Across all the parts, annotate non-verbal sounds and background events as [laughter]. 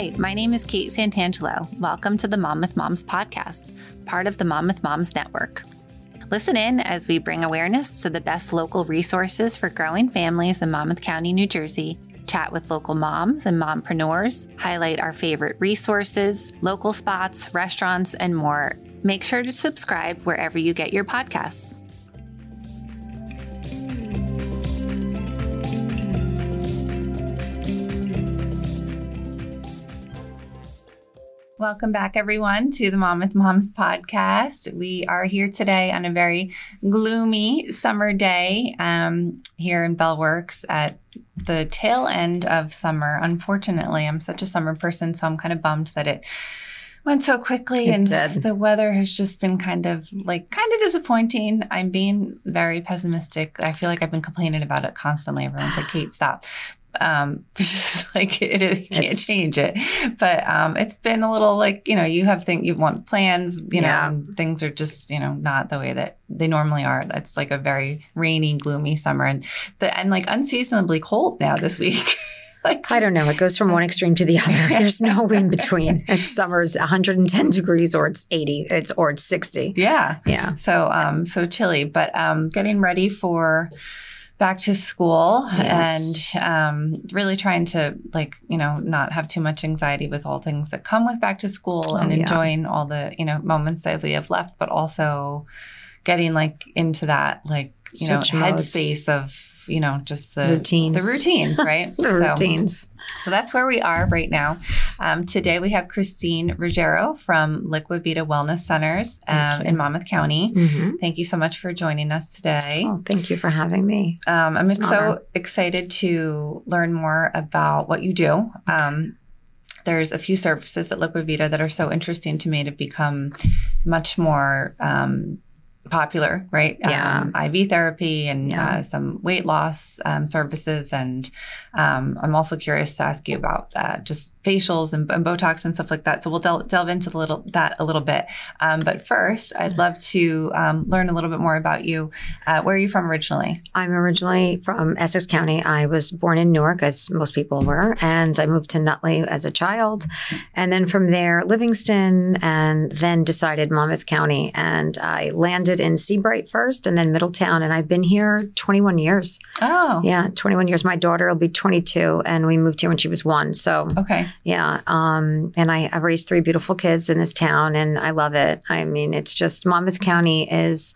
Hi, my name is Kate Santangelo. Welcome to the Monmouth Moms podcast, part of the Monmouth Moms Network. Listen in as we bring awareness to the best local resources for growing families in Monmouth County, New Jersey, chat with local moms and mompreneurs, highlight our favorite resources, local spots, restaurants, and more. Make sure to subscribe wherever you get your podcasts. Welcome back, everyone, to the Monmouth Moms podcast. We are here today on a very gloomy summer day um, here in Bellworks at the tail end of summer. Unfortunately, I'm such a summer person, so I'm kind of bummed that it went so quickly It and did. the weather has just been kind of like kind of disappointing. I'm being very pessimistic. I feel like I've been complaining about it constantly. Everyone's like, [sighs] Kate, stop. Um, [laughs] just like it is, you can't It's- change it. But um, it's been a little like, you know, you have things, you want plans, you know, Yeah. and things are just, you know, not the way that they normally are. that's like a very rainy, gloomy summer and the, and like unseasonably cold now this week. [laughs] like I don't know. It goes from one extreme to the other. [laughs] There's no in between. It's summer's 110 degrees or it's 80. It's or it's 60. Yeah. Yeah. So um so chilly, but um getting ready for back to school Yes. and um really trying to like, you know, not have too much anxiety with all things that come with back to school and Oh, yeah. enjoying all the, you know, moments that we have left, but also getting like into that like, you know, Switch modes. headspace of you know, just the Routines. the routines, [laughs] right? The So- routines. so that's where we are right now. Um, today we have Christine Ruggiero from Liquivida Wellness Centers um, in Monmouth County. Mhm. Thank you so much for joining us today. Oh, thank you for having me. Um, I'm It's so honor. excited to learn more about what you do. Um, there's a few services at Liquivida that are so interesting to me to become much more um, popular, right? Yeah. Um, IV therapy and Yeah. uh, some weight loss um, services. And um, I'm also curious to ask you about uh, just facials and, and Botox and stuff like that. So we'll del- delve into the little, that a little bit. Um, but first, I'd love to um, learn a little bit more about you. Uh, where are you from originally? I'm originally from Essex County. I was born in Newark, as most people were, and I moved to Nutley as a child. And then from there, Livingston, and then decided Monmouth County. And I landed in Sea Bright first and then Middletown. And I've been here 21 years. Oh, Yeah, 21 years. My daughter will be 22, and we moved here when she was one. So, okay. yeah. Um, and I, I've raised three beautiful kids in this town, and I love it. I mean, it's just Monmouth County is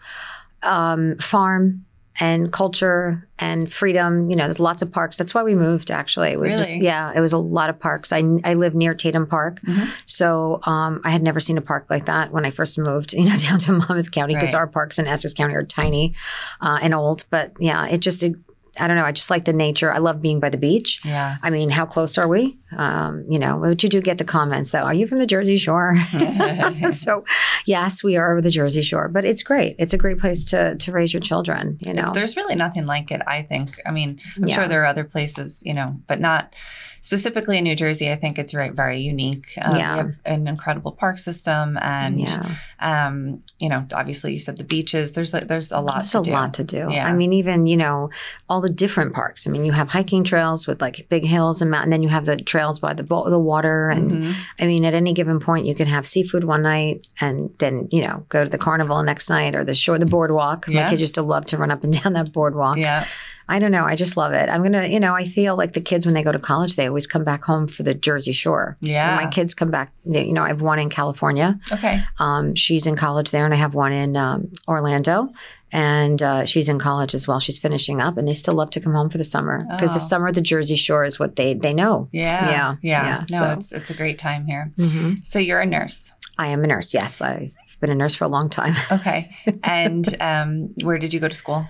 um, farm and culture and freedom. You know, there's lots of parks. That's why we moved. Actually, we just Really? yeah, it was a lot of parks. I I live near Tatum Park, Mhm. so um, I had never seen a park like that when I first moved. [laughs] You know, down to Monmouth County because Right. our parks in Essex County are tiny uh, and old. But yeah, it just. It, I don't know. I just like the nature. I love being by the beach. Yeah. I mean, how close are we? Um, you know, but you do get the comments though. Are you from the Jersey Shore? [laughs] [laughs] so, yes, we are the Jersey Shore, but it's great. It's a great place to to raise your children. You know, There's really nothing like it, I think. I mean, I'm Yeah. sure there are other places, you know, but not specifically in New Jersey. I think it's right, very unique. Um, Yeah. We have an incredible park system and, yeah, um, you know, obviously you said the beaches. There's like, there's a lot there's to a do. lot to do. Yeah. I mean, even you know, all the different parks. I mean, you have hiking trails with like big hills and mountain. Then you have the trails by the bo- the water, and Mhm. I mean, at any given point, you can have seafood one night, and then you know, go to the carnival next night or the shore, the boardwalk. Yeah. My kids used to love to run up and [laughs] down that boardwalk. Yeah. I don't know. I just love it. I'm gonna, you know, I feel like the kids when they go to college, they always come back home for the Jersey Shore. Yeah. When my kids come back. You know, I have one in California. Okay. Um, she's in college there, and I have one in um, Orlando, and uh, she's in college as well. She's finishing up, and they still love to come home for the summer because Oh. the summer, the Jersey Shore is what they they know. Yeah. Yeah. Yeah. Yeah. No, So- it's, it's a great time here. Mhm. So you're a nurse. I am a nurse. Yes, I've been a nurse for a long time. Okay. [laughs] and um, where did you go to school?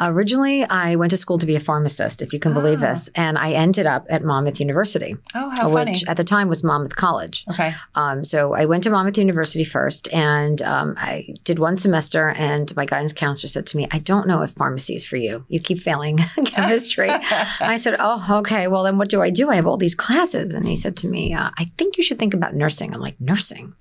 Originally, I went to school to be a pharmacist, if you can believe Ah. this, and I ended up at Monmouth University, Oh, how which funny. at the time was Monmouth College. Okay. Um, so I went to Monmouth University first, and um, I did one semester. And my guidance counselor said to me, "I don't know if pharmacy is for you. You keep failing [laughs] chemistry." [laughs] I said, "Oh, okay. Well, then what do I do? I have all these classes." And he said to me, uh, "I think you should think about nursing." I'm like, "Nursing."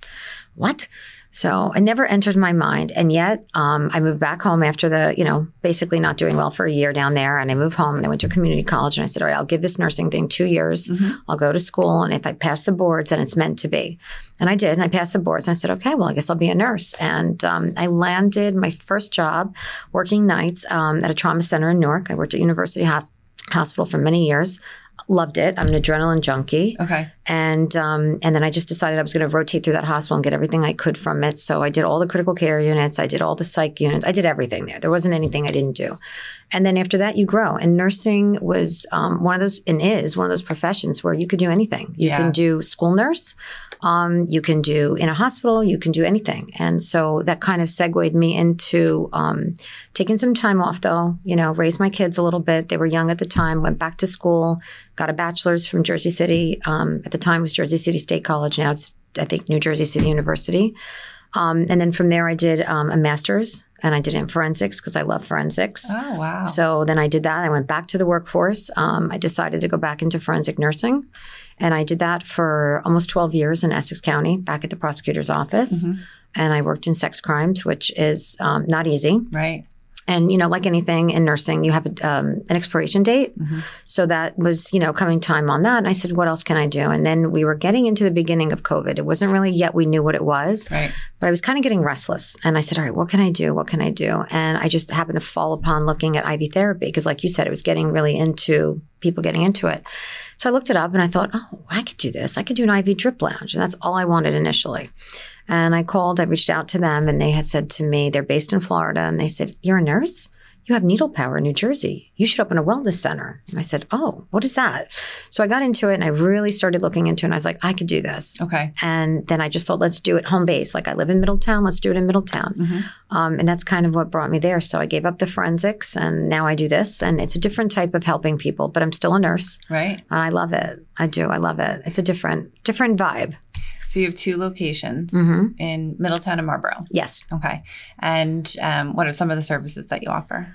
what? So it never entered my mind. And yet um, I moved back home after the, you know, basically not doing well for a year down there. And I moved home and I went to community college and I said, all right, I'll give this nursing thing two years. Mm-hmm. I'll go to school. And if I pass the boards, then it's meant to be. And I did. And I passed the boards and I said, okay, well, I guess I'll be a nurse. And um, I landed my first job working nights um, at a trauma center in Newark. I worked at University Hos- Hospital for many years. Loved it. I'm an adrenaline junkie Okay. and um, and then I just decided I was going to rotate through that hospital and get everything I could from it. So I did all the critical care units, I did all the psych units, I did everything there. There wasn't anything I didn't do. And then after that, you grow. And nursing was um, one of those, and is one of those professions where you could do anything. You Yeah. can do school nurse, um, you can do in a hospital, you can do anything. And so that kind of segued me into um, taking some time off, though. You know, raised my kids a little bit. They were young at the time. Went back to school, got a bachelor's from Jersey City. Um, at the time, it was Jersey City State College. Now it's I think New Jersey City University. Um, and then from there, I did um, a master's, and I did it in forensics because I love forensics. Oh wow. So then I did that. I went back to the workforce. Um, I decided to go back into forensic nursing. And I did that for almost 12 years in Essex County, back at the prosecutor's office. Mhm. And I worked in sex crimes, which is um, not easy. right. And, you know, like anything in nursing, you have a, um, an expiration date. Mhm. So that was, you know, coming time on that. And I said, what else can I do? And then we were getting into the beginning of COVID. It wasn't really yet we knew what it was Right. but I was kind of getting restless. And I said, all right, what can I do? What can I do? And I just happened to fall upon looking at IV therapy because, like you said, it was getting really into people getting into it. So I looked it up and I thought, oh, I could do this. I could do an IV drip lounge. And that's all I wanted initially. And I called, I reached out to them, and they had said to me, they're based in Florida. And they said, You're a nurse? You have needle power in New Jersey. You should open a wellness center. And I said, Oh, what is that? So I got into it and I really started looking into it. And I was like, I could do this. Okay. And then I just thought, let's do it home base. Like I live in Middletown, let's do it in Middletown. Mhm. Um, and that's kind of what brought me there. So I gave up the forensics and now I do this. And it's a different type of helping people, but I'm still a nurse Right. and I love it. I do. I love it. It's a different, different vibe. So you have two locations hmm in Middletown and Marlboro. Yes. Okay. And um, what are some of the services that you offer?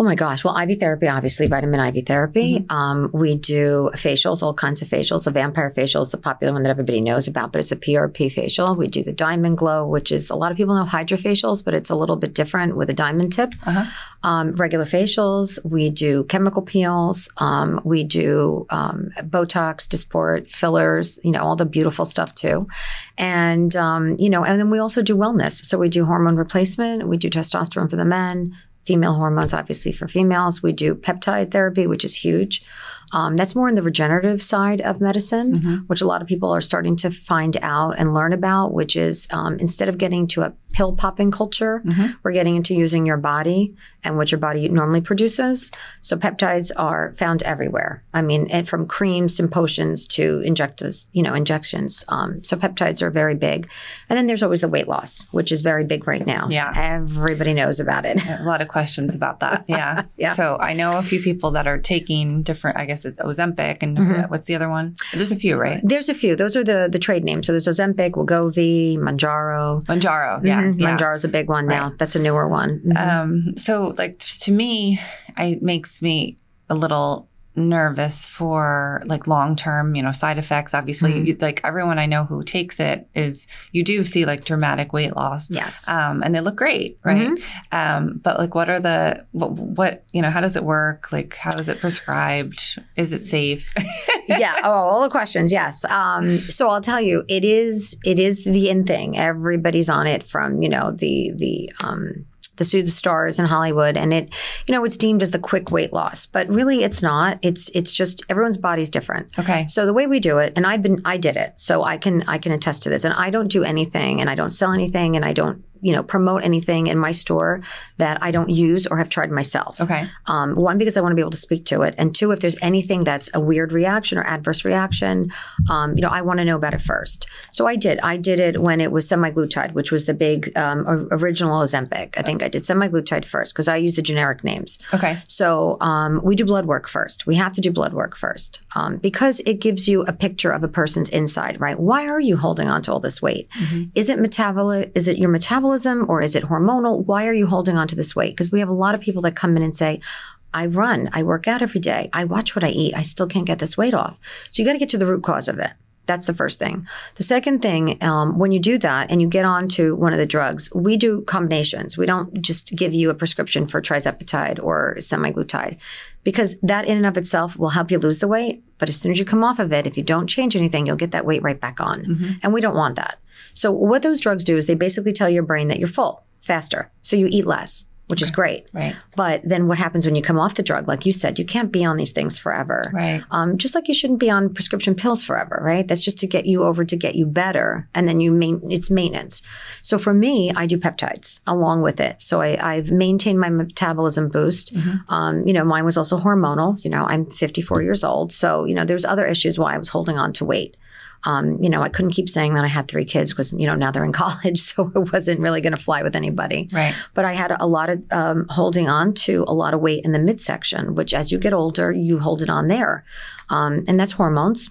Oh my gosh. Well, IV therapy, obviously, vitamin IV therapy. Um, we do facials, all kinds of facials. The vampire facial is the popular one that everybody knows about, but it's a PRP facial. We do the diamond glow, which is a lot of people know hydrofacials, but it's a little bit different with a diamond tip. Uh-huh. Um, regular facials. We do chemical peels. Um, we do um, Botox, Dysport, fillers, you know, all the beautiful stuff too. And, um, you know, and then we also do wellness. So we do hormone replacement. We do testosterone for the men, female hormones, obviously for females. We do peptide therapy, which is huge. Um, that's more in the regenerative side of medicine, Mhm. which a lot of people are starting to find out and learn about, which is um, instead of getting to a pill popping culture, Mhm. we're getting into using your body and what your body normally produces. So peptides are found everywhere. I mean, from creams and potions to injectors, you know, injections. Um, so peptides are very big. And then there's always the weight loss, which is very big right now. Yeah. Everybody knows about it. A lot of questions about that. [laughs] Yeah. Yeah. So I know a few people that are taking different, I guess it's Ozempic and Mhm. what's the other one? There's a few, right? There's a few. Those are the the trade names. So there's Ozempic, Wegovy, Mounjaro. Mounjaro. Yeah. Mhm. yeah. Mounjaro's a big one now. That's a newer one. Mhm. Um, so like to me, it makes me a little nervous for like long term, you know, side effects. Obviously, Mhm. you, like everyone I know who takes it is you do see like dramatic weight loss. yes. Um, and they look great, right? Um, but like, what are the what, what you know? How does it work? Like, how is it prescribed? Is it safe? [laughs] yeah. Oh, all the questions. Yes. Um, so I'll tell you, it is it is the in thing. Everybody's on it from you know the the um, the pseudo stars in Hollywood, and it you know it's deemed as the quick weight loss, but really it's not. It's it's just everyone's body's different. okay. So the way we do it, and I've been, I did it, so I can, I can attest to this. And I don't do anything, and I don't sell anything, and I don't, you know, promote anything in my store that I don't use or have tried myself. Okay. Um, one, because I want to be able to speak to it, and two, if there's anything that's a weird reaction or adverse reaction, um, you know, I want to know about it first. So I did. I did it when it was semaglutide, which was the big um, original Ozempic. I think I did semaglutide first because I use the generic names. Okay. So um, we do blood work first. We have to do blood work first um, because it gives you a picture of a person's inside, right? Why are you holding on to all this weight? Mhm. Is it metabolic? Is it your metabolism or is it hormonal? Why are you holding on to this weight? Because we have a lot of people that come in and say, I run, I work out every day, I watch what I eat, I still can't get this weight off. So you got to get to the root cause of it. That's the first thing. The second thing, um, when you do that and you get onto one of the drugs, we do combinations. We don't just give you a prescription for tirzepatide or semaglutide because that in and of itself will help you lose the weight. But as soon as you come off of it, if you don't change anything, you'll get that weight right back on. Mm-hmm. And we don't want that. So what those drugs do is they basically tell your brain that you're full faster. So you eat less, which is great. Right. But then what happens when you come off the drug? Like you said, you can't be on these things forever. Right. Um, just like you shouldn't be on prescription pills forever, right? That's just to get you over to get you better, and then you main it's maintenance. So for me, I do peptides along with it. So I, I've maintained my metabolism boost. Um, you know, mine was also hormonal. You know, I'm 54 years old, so you know, there's other issues why I was holding on to weight. Um, you know, I couldn't keep saying that I had three kids because you know now they're in [laughs] college, so it wasn't really going to fly with anybody Right. but I had a lot of um, holding on to a lot of weight in the midsection, which as you get older, you hold it on there. Um, and that's hormones.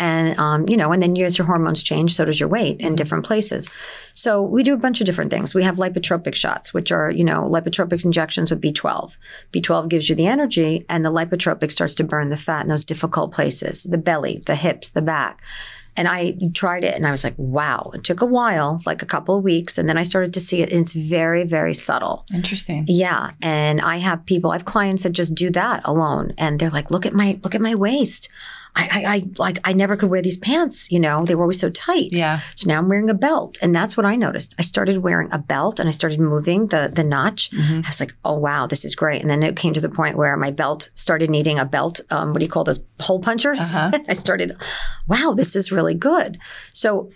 And, um, you know, and then as your hormones change, so does your weight in different places. So we do a bunch of different things. We have lipotropic shots, which are, you know, lipotropic injections with B12. B12 gives you the energy and the lipotropic starts to burn the fat in those difficult places, the belly, the hips, the back. And I tried it and I was like, wow, it took a while, like a couple of weeks. And then I started to see it and it's very, very subtle. Interesting. Yeah. And I have people, I have clients that just do that alone. And they're like, look at my, look at my waist. I, I, I like, I never could wear these pants, you know, they were always so tight. Yeah. So now I'm wearing a belt. And that's what I noticed. I started wearing a belt and I started moving the, the notch. Mm-hmm. I was like, oh, wow, this is great. And then it came to the point where my belt started needing a belt. Um, what do you call those hole punchers? Uh-huh. [laughs] I started, wow, this is really good. So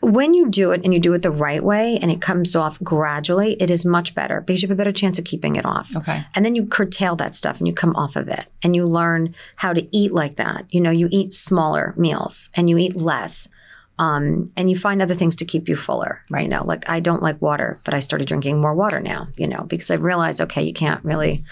when you do it and you do it the right way and it comes off gradually, it is much better because you have a better chance of keeping it off. Okay. And then you curtail that stuff and you come off of it and you learn how to eat like that. You know, you eat smaller meals and you eat less. Um, and you find other things to keep you fuller. Right. You know, like I don't like water, but I started drinking more water now, you know, because I realized, okay, you can't really,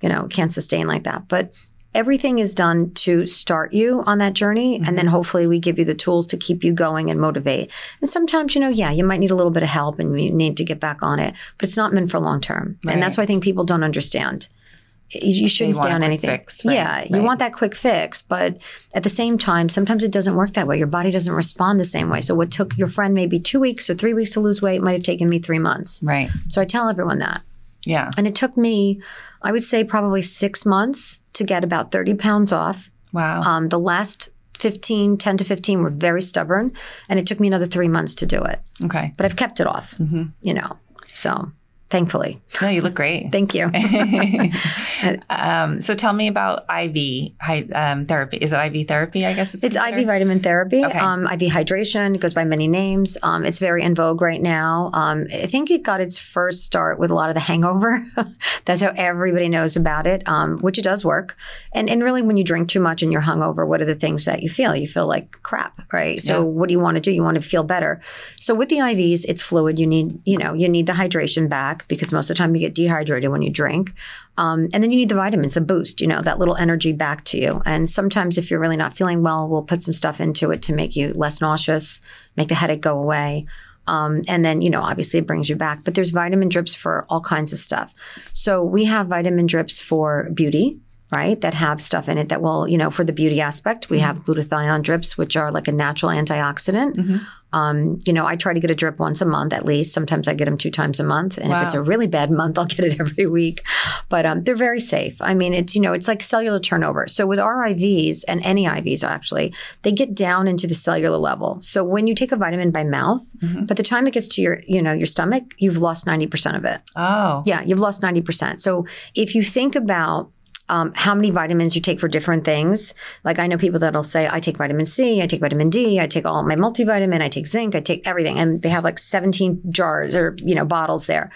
you know, can't sustain like that. But everything is done to start you on that journey. And then hopefully we give you the tools to keep you going and motivate. And sometimes, you know, yeah, you might need a little bit of help and you need to get back on it, but it's not meant for long term. Right. And that's why I think people don't understand. You shouldn't stay on anything. fix, right, Yeah, you want that quick fix, but at the same time, sometimes it doesn't work that way. Your body doesn't respond the same way. So what took your friend maybe two weeks or three weeks to lose weight might have taken me three months. Right. So I tell everyone that. Yeah. And it took me, I would say, probably six months to get about 30 pounds off. Wow. Um, the last 15, 10 to 15 were very stubborn. And it took me another three months to do it. okay. But I've kept it off, Mm-hmm. you know. So thankfully. No, you look great. [laughs] Thank you. [laughs] [laughs] um, so tell me about IV um, therapy. Is it IV therapy? I guess it's It's considered? IV vitamin therapy, Okay. um, IV hydration. It goes by many names. Um, it's very in vogue right now. Um, I think it got its first start with a lot of the hangover. That's how everybody knows about it, um, which it does work. And and really, when you drink too much and you're hungover, what are the things that you feel? You feel like crap, right? So Yeah. what do you want to do? You want to feel better. So with the IVs, it's fluid. You need you know you need the hydration back because most of the time you get dehydrated when you drink. Um, and then you need the vitamins, the boost, you know, that little energy back to you. And sometimes if you're really not feeling well, we'll put some stuff into it to make you less nauseous, make the headache go away. Um, and then, you know, obviously it brings you back. But there's vitamin drips for all kinds of stuff. So we have vitamin drips for beauty, right? That have stuff in it that will, you know, for the beauty aspect, we have glutathione drips, which are like a natural antioxidant. Mhm. Um, you know, I try to get a drip once a month at least. Sometimes I get them two times a month. And if it's a really bad month, [laughs] I'll get it every week. But um, they're very safe. I mean, it's, you know, it's like cellular turnover. So with our IVs and any IVs actually, they get down into the cellular level. So when you take a vitamin by mouth, Mhm. by the time it gets to your, you know, your stomach, you've lost 90% of it. Oh. Yeah, you've lost 90%. So if you think about um, how many vitamins you take for different things, like I know people that'll say, I take vitamin C, I take vitamin D, I take all my multivitamin, I take zinc, I take everything. And they have like 17 jars or, you know, bottles there.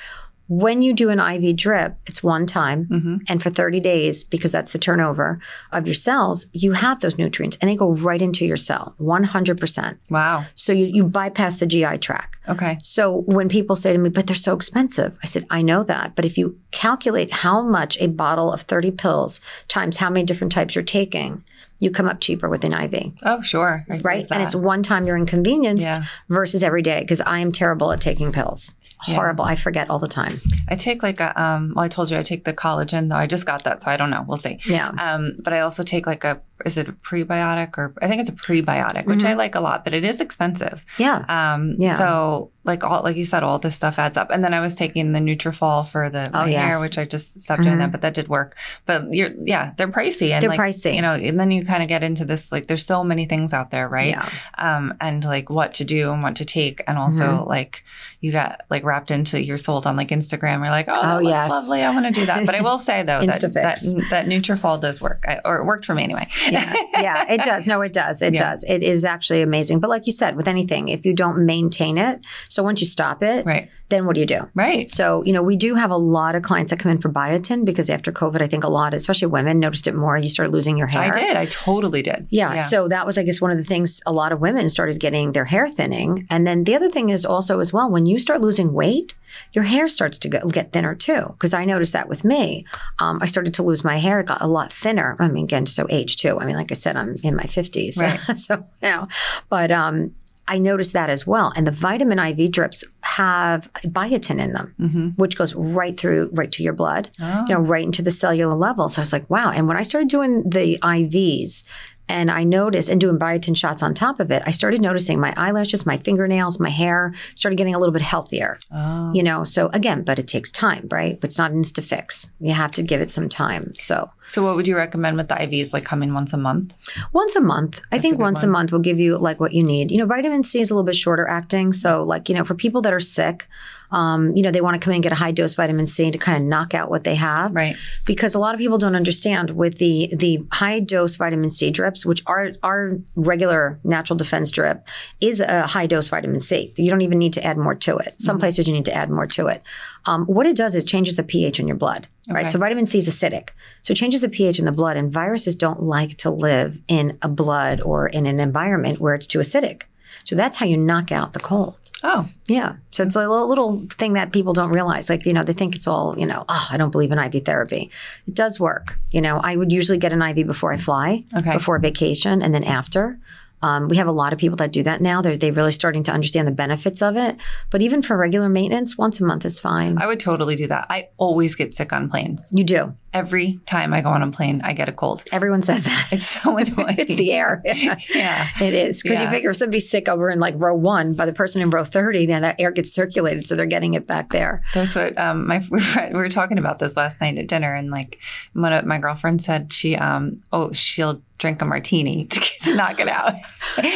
When you do an IV drip, it's one time. hmm And for 30 days, because that's the turnover of your cells, you have those nutrients and they go right into your cell, 100%. Wow. So you, you bypass the GI tract. Okay. So when people say to me, but they're so expensive, I said, I know that. But if you calculate how much a bottle of 30 pills times how many different types you're taking, you come up cheaper with an IV, Oh, sure. Right? And it's one time you're inconvenienced Yeah. versus every day because I am terrible at taking pills. Yeah. Horrible. I forget all the time. I take like a um. Well, I told you I take the collagen though. I just got that, so I don't know. We'll see. Yeah. Um, but I also take like a is it a prebiotic or I think it's a prebiotic, which I Mhm. like a lot, but it is expensive. Yeah. Um, Yeah. So like all like you said, all this stuff adds up. And then I was taking the Nutrafol for the Oh, my hair, which I just stopped doing Mhm. that, but that did work. But you're yeah, they're pricey and They're like, pricey. You know, and then you kind of get into this like there's so many things out there, right? Yeah. Um, and like what to do and what to take, and also Mm-hmm. like you got like wrapped into your sold on like Instagram. You're like, oh, Oh, yes. lovely. I want to do that. But I will say though that that, [laughs] that Nutrafol does work, I, or it worked for me anyway. [laughs] yeah, yeah, it does. No, it does. It Yeah. does. It is actually amazing. But like you said, with anything, if you don't maintain it, so once you stop it, right, then what do you do? right. So, you know, we do have a lot of clients that come in for biotin because after COVID, I think a lot, especially women, noticed it more. You started losing your hair. I did. I totally did. Yeah, So that was, I guess, one of the things a lot of women started getting their hair thinning. And then the other thing is also, as well, when you start losing weight, your hair starts to get, get thinner too. Because I noticed that with me. Um, I started to lose my hair, it got a lot thinner. I mean, again, so age too. I mean, like I said, I'm in my 50s. Right. [laughs] so, you know, but um, I noticed that as well. And the vitamin IV drips have biotin in them, Mm-hmm. which goes right through, right to your blood Oh. you know, right into the cellular level. So I was like, wow. And when I started doing the IVs and I noticed and doing biotin shots on top of it, I started noticing my eyelashes, my fingernails, my hair started getting a little bit healthier, Oh. you know. So again, but it takes time, right? But it's not insta fix. You have to give it some time. So So what would you recommend with the IVs? Like coming once a month? once a month, I That's a think once a month will give you like what you need. You know, vitamin C is a little bit shorter acting. So, like, you know, for people that are sick, um, you know, they want to come in and get a high dose vitamin C to kind of knock out what they have. Right. because a lot of people don't understand with the the high dose vitamin C drips, which are our regular natural defense drip, is a high dose vitamin C. You don't even need to add more to it. Some Mm-hmm. places you need to add more to it. Um, what it does is it changes the pH in your blood. Okay. Right. So vitamin C is acidic. So it changes the pH in the blood, and viruses don't like to live in a blood or in an environment where it's too acidic. So that's how you knock out the cold. Oh, Yeah. So it's a little, little thing that people don't realize. Like, you know, they think it's all, you know, oh, I don't believe in IV therapy. It does work. You know, I would usually get an IV before I fly, okay. before vacation, and then after. Um, we have a lot of people that do that now. They're, they're really starting to understand the benefits of it. But even for regular maintenance, once a month is fine. I would totally do that. I always get sick on planes. you do. Every time I go on a plane, I get a cold. Everyone says that. It's so [laughs] annoying. it's the air. [laughs] yeah. [laughs] It is because Yeah. you figure if somebody's sick over in like row one, by the person in row thirty, then that air gets circulated, so they're getting it back there. That's what um, my we were, we were talking about this last night at dinner, and like one of my girlfriend said she um oh she'll drink a martini to, to knock it out.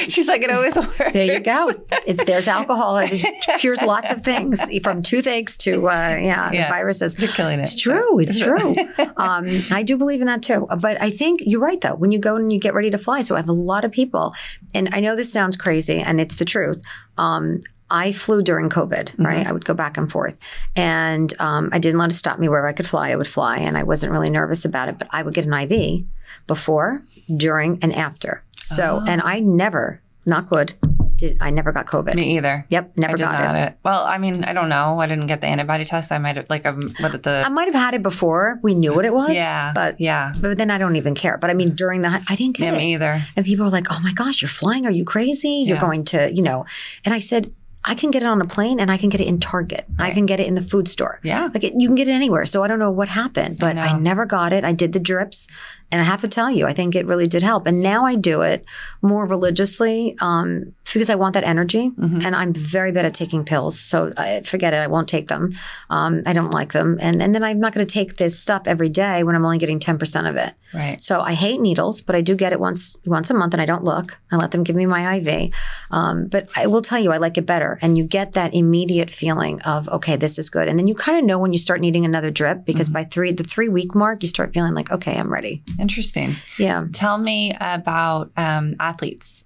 She's like it always works. There you go. It, there's alcohol. It cures lots of things from toothaches to uh, yeah, the Yeah. viruses. It's killing it. It's true. It's true. Um, [laughs] I do believe in that too. But I think you're right though. When you go and you get ready to fly, so I have a lot of people, and I know this sounds crazy, and it's the truth. Um, I flew during COVID, right? I would go back and forth, and um, I didn't let it stop me wherever I could fly. I would fly, and I wasn't really nervous about it. But I would get an IV before, during, and after. So, Oh. and I never, knock wood, did I never got COVID. Me either. Yep, I never got it. it. Well, I mean, I don't know. I didn't get the antibody test. I might have like um, what the I might have had it before. We knew what it was. yeah, but yeah, but then I don't even care. But I mean, during the I didn't get yeah, it. me either. And people were like, "Oh my gosh, you're flying? Are you crazy? You're Yeah. going to, you know?" And I said, "I can get it on a plane, and I can get it in Target. I can get it in the food store. Yeah, Like it, you can get it anywhere." So I don't know what happened, but I, know. never got it. I did the drips, and I have to tell you, I think it really did help. And now I do it more religiously um, because I want that energy, Mhm. and I'm very bad at taking pills. So I, forget it. I won't take them. Um, I don't like them, and and then I'm not going to take this stuff every day when I'm only getting ten percent of it. right. So I hate needles, but I do get it once once a month, and I don't look. I let them give me my IV. Um, but I will tell you, I like it better, and you get that immediate feeling of okay, this is good, and then you kind of know when you start needing another drip because by three the three week mark, you start feeling like okay, I'm ready. Interesting. Yeah, Tell me about um, athletes.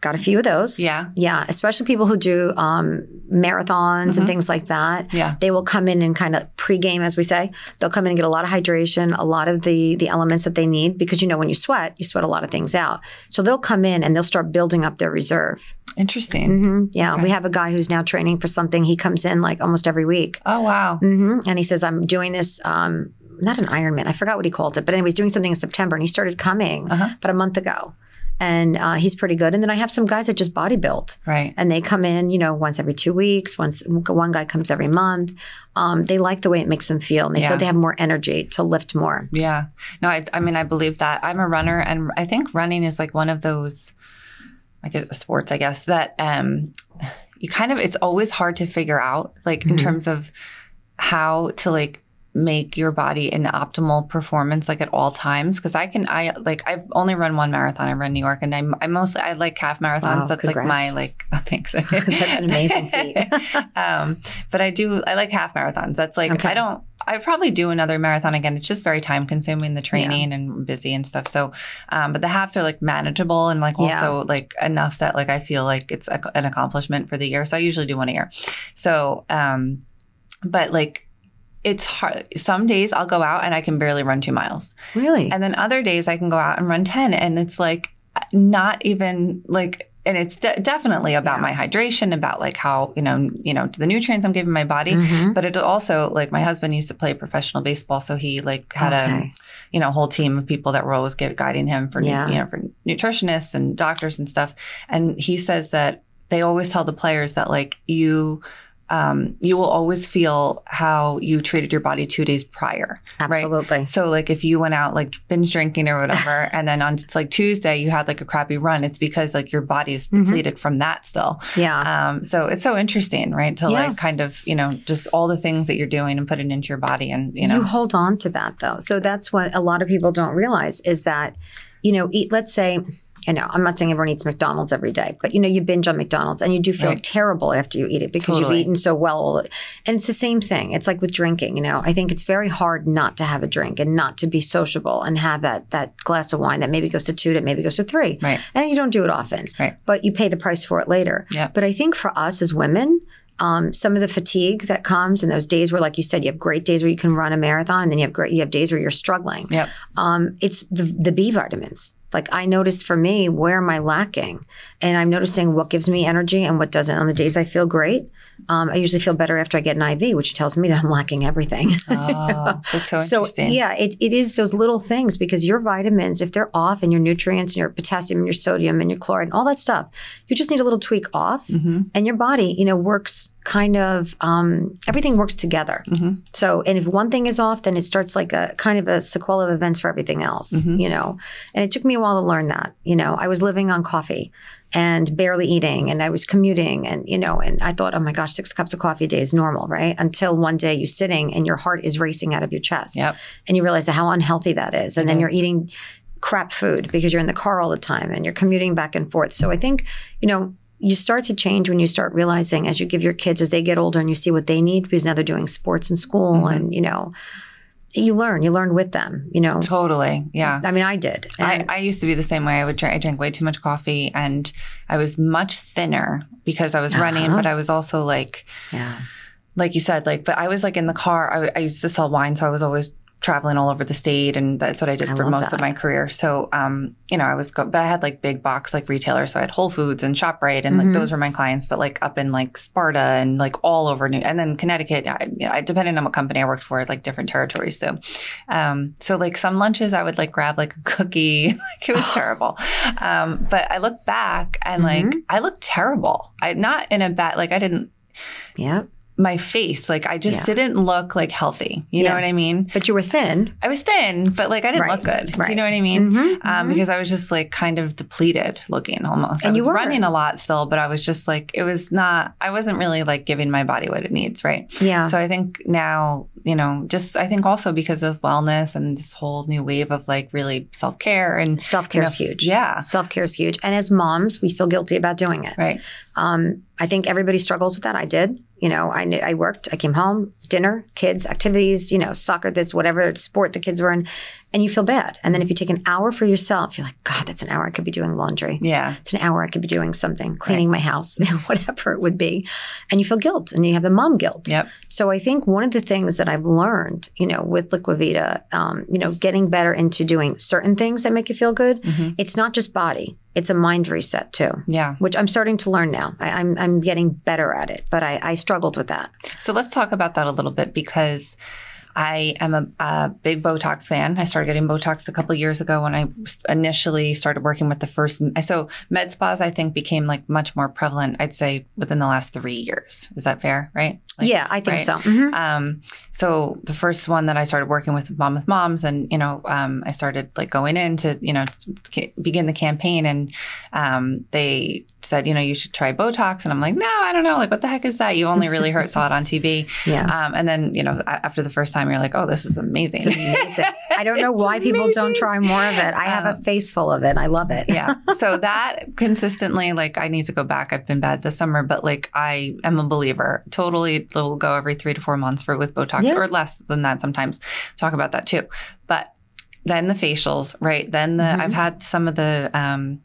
got a few of those. Yeah, Yeah, especially people who do um, marathons Mhm. and things like that. yeah. They will come in and kind of pregame, as we say. They'll come in and get a lot of hydration, a lot of the the elements that they need, because you know when you sweat, you sweat a lot of things out. So they'll come in and they'll start building up their reserve. Interesting. hmm Yeah, Okay. we have a guy who's now training for something. He comes in like almost every week, Oh wow. hmm and he says, "I'm doing this." Um, not an Ironman. I forgot what he called it, but anyway, he's doing something in September, and he started coming Uh-huh. about a month ago. and uh, he's pretty good. And then I have some guys that just body build, Right. and they come in, you know, once every two weeks. Once one guy comes every month. Um, they like the way it makes them feel, and they Yeah. feel they have more energy to lift more. Yeah. No, I, I mean, I believe that. I'm a runner, and I think running is like one of those, guess, sports, I guess, that um, you kind of, it's always hard to figure out, like, in Mhm. terms of how to, like, make your body in optimal performance like at all times because i can i like i've only run one marathon i run new york and i'm i mostly i like half marathons Wow, that's like my like oh, [laughs] thanks [laughs] That's an amazing feat. [laughs] um, but I do, I like half marathons. That's like, Okay. I don't, I probably do another marathon again. It's just very time consuming, the training and busy and stuff. So, um, but the halves are like manageable and like Yeah. also like enough that like I feel like it's a, an accomplishment for the year. So I usually do one a year. So, um, but like, it's hard. Some days I'll go out and I can barely run two miles. Really? And then other days I can go out and run 10 and it's like not even like and it's de- definitely about Yeah. my hydration, about like how, you know, you know, the nutrients I'm giving my body, Mhm. but it also like my husband used to play professional baseball, so he like had a you know whole team of people that were always give, guiding him for Yeah. you know for nutritionists and doctors and stuff. And he says that they always tell the players that like you um, you will always feel how you treated your body two days prior. Absolutely. So like if you went out like binge drinking or whatever, [laughs] and then on it's like Tuesday you had like a crappy run, it's because like your body is depleted from that still. Yeah. Um, so it's so interesting, right? To Yeah. like kind of you know just all the things that you're doing and put it into your body, and you know you, hold on to that though. So that's what a lot of people don't realize is that, you know, eat, let's say, you know, I'm not saying everyone eats McDonald's every day, but you know, you binge on McDonald's and you do feel Right. terrible after you eat it because Totally. you've eaten so well. And it's the same thing. It's like with drinking, you know, I think it's very hard not to have a drink and not to be sociable and have that that glass of wine that maybe goes to two, that maybe goes to three. right, And you don't do it often, Right. but you pay the price for it later. Yeah. But I think for us as women, um, some of the fatigue that comes in those days where, like you said, you have great days where you can run a marathon, and then you have great, you have days where you're struggling. Yep. Um, it's the, the B vitamins. Like I noticed for me, where am I lacking? And I'm noticing what gives me energy and what doesn't. On the days I feel great, um, I usually feel better after I get an IV, which tells me that I'm lacking everything. oh, [laughs] that's so So interesting. yeah, it, it is those little things because your vitamins, if they're off and your nutrients and your potassium and your sodium and your chloride and all that stuff, you just need a little tweak off hmm and your body, you know, works kind of um, everything works together. Mhm. So, and if one thing is off, then it starts like a kind of a sequela of events for everything else, Mhm. you know. And it took me a while to learn that. You know, I was living on coffee and barely eating, and I was commuting, and you know, and I thought, oh my gosh, six cups of coffee a day is normal, right? Until one day you're sitting and your heart is racing out of your chest, Yep. and you realize how unhealthy that is, and It then you're eating crap food because you're in the car all the time and you're commuting back and forth. So I think, you know, you start to change when you start realizing as you give your kids as they get older and you see what they need because now they're doing sports in school Mhm. and you know you learn you learn with them you know Totally. Yeah. i mean i did I, I used to be the same way. I would drink, I drank way too much coffee and I was much thinner because I was running, Uh-huh. but I was also like, yeah like you said, like, but I was like in the car. I, I used to sell wine, so I was always traveling all over the state, and that's what I did I for most that. of my career. So, um, you know, I was, go- but I had like big box like retailers, so I had Whole Foods and Shoprite, and Mhm. like those were my clients. But like up in like Sparta and like all over New, and then Connecticut, I, you know, I, depending on what company I worked for, like different territories. So, um, so like some lunches, I would like grab like a cookie, [laughs] like it was [gasps] terrible. Um, but I look back and like Mhm. I look terrible. I not in a bad like I didn't yeah my face. Like I just Yeah. didn't look like healthy. You know what I mean? but you were thin I was thin, but like I didn't Right. look good. Do you know what I mean? Mhm, Um, mhm. because I was just like kind of depleted looking almost. And I you were. running a lot still, but I was just like, it was not, I wasn't really like giving my body what it needs. Right. yeah So I think now, you know, just I think also because of wellness and this whole new wave of like really self care and self-care is you know, huge Yeah. self-care is huge and as moms we feel guilty about doing it Right. Um, I think everybody struggles with that. I did. You know, I knew, I worked. I came home, dinner, kids, activities. You know, soccer, this, whatever sport the kids were in, and you feel bad. And then if you take an hour for yourself, you're like, God, that's an hour I could be doing laundry. Yeah. It's an hour I could be doing something, cleaning my house, [laughs] whatever it would be, and you feel guilt, and you have the mom guilt. Yep. So I think one of the things that I've learned, you know, with Liquivida, um, you know, getting better into doing certain things that make you feel good. Mhm. It's not just body; it's a mind reset too Yeah. which I'm starting to learn now. I, I'm I'm getting better at it, but I, I struggled with that. So let's talk about that a little bit because I am a, a, big Botox fan. I started getting Botox a couple years ago when I initially started working with the first. So med spas, I think, became like much more prevalent. I'd say within the last three years. Is that fair? Right? Like, yeah, I think right? so. Mm-hmm. Um, so the first one that I started working with Mom with Moms, and you know, um, I started like going in to you know begin the campaign, and um, they said, you know, you should try Botox, and I'm like, no, I don't know, like what the heck is that? You only really heard saw it on TV, [laughs] yeah. Um, and then you know, after the first time, you're like, oh, this is amazing. Amazing. I don't [laughs] know why amazing. people don't try more of it. I have a um, face full of it. I love it. yeah. [laughs] So that consistently, like, I need to go back. I've been bad this summer, but like, I am a believer. Totally will go every three to four months for with Botox yeah. or less than that sometimes. Talk about that too. But then the facials, right? Then the mm-hmm. I've had some of the um,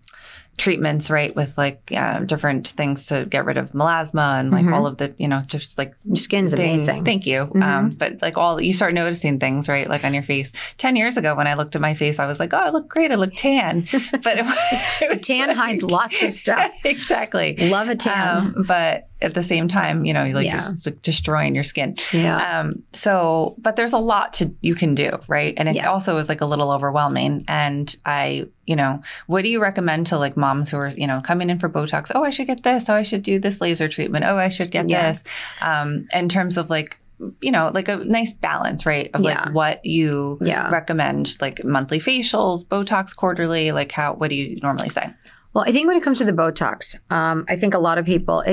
treatments, right, with like uh, different things to get rid of melasma and like mm-hmm. all of the, you know, just like your skin's things. amazing. Thank you. Mm-hmm. Um, but like all you start noticing things, right, like on your face. Ten years ago, when I looked at my face, I was like, oh, I look great. I look tan. [laughs] But it, [laughs] it tan like, hides lots of stuff. [laughs] exactly. Love a tan. Um, but at the same time, you know, like yeah. just destroying your skin. Yeah. Um, so, but there's a lot to you can do, right? And it yeah. also is like a little overwhelming. And I, you know, what do you recommend to like moms who are, you know, coming in for Botox? Oh, I should get this. Oh, I should do this laser treatment. Oh, I should get yeah. this. Um, in terms of like you know, like a nice balance, right? Of yeah. like what you yeah. recommend, like monthly facials, Botox quarterly, like how, what do you normally say? Well, I think when it comes to the Botox, um, I think a lot of people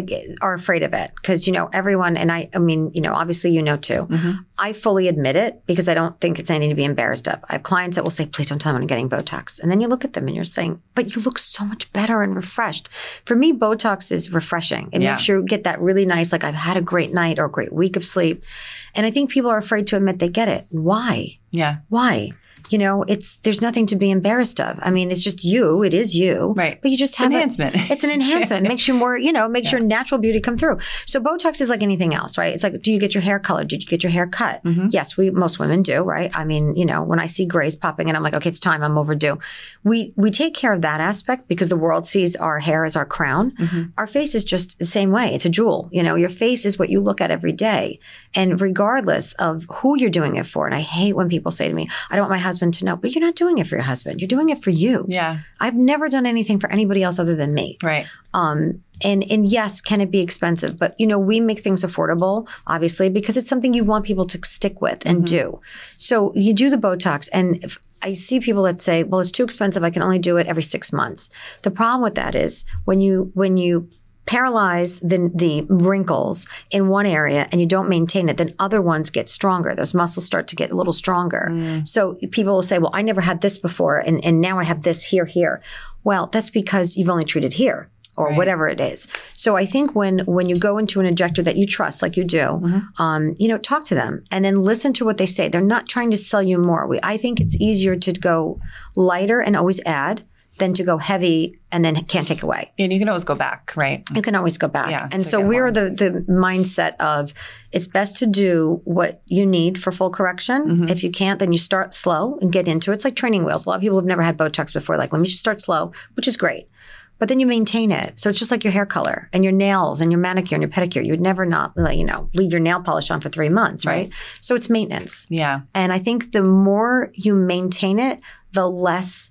are afraid of it because, you know, everyone, and I, I mean, you know, obviously you know too. Mm-hmm. I fully admit it because I don't think it's anything to be embarrassed of. I have clients that will say, please don't tell me I'm getting Botox. And then you look at them and you're saying, but you look so much better and refreshed. For me, Botox is refreshing. It yeah. makes you get that really nice, like I've had a great night or a great week of sleep. And I think people are afraid to admit they get it. Why? Yeah. Why? You know, it's there's nothing to be embarrassed of. I mean, it's just you. It is you. Right. But you just it's have enhancement. A, it's an enhancement. [laughs] It makes you more, you know, makes yeah. your natural beauty come through. So Botox is like anything else, right? It's like, do you get your hair colored? Did you get your hair cut? Mm-hmm. Yes, we most women do, right? I mean, you know, when I see grays popping and I'm like, okay, it's time. I'm overdue. We we take care of that aspect because the world sees our hair as our crown. Mm-hmm. Our face is just the same way. It's a jewel. You know, your face is what you look at every day. And regardless of who you're doing it for, and I hate when people say to me, I don't want my husband to know, but you're not doing it for your husband. You're doing it for you. Yeah. I've never done anything for anybody else other than me. Right. Um, and and yes, can it be expensive? But you know, we make things affordable, obviously, because it's something you want people to stick with and mm-hmm. do. So you do the Botox, and I see people that say, "Well, it's too expensive. I can only do it every six months." The problem with that is when you when you paralyze the, the wrinkles in one area and you don't maintain it, then other ones get stronger. Those muscles start to get a little stronger. Mm. So people will say, well, I never had this before and, and now I have this here, here. Well, that's because you've only treated here or right. whatever it is. So I think when when you go into an injector that you trust, like you do, mm-hmm. um, you know, talk to them and then listen to what they say. They're not trying to sell you more. We, I think it's easier to go lighter and always add than to go heavy and then can't take away. And you can always go back, right? You can always go back. Yeah, and so we're the the mindset of it's best to do what you need for full correction. Mm-hmm. If you can't, then you start slow and get into it. It's like training wheels. A lot of people have never had Botox before. Like, let me just start slow, which is great. But then you maintain it. So it's just like your hair color and your nails and your manicure and your pedicure. You would never not, you know, leave your nail polish on for three months, right? right? So it's maintenance. Yeah. And I think the more you maintain it, the less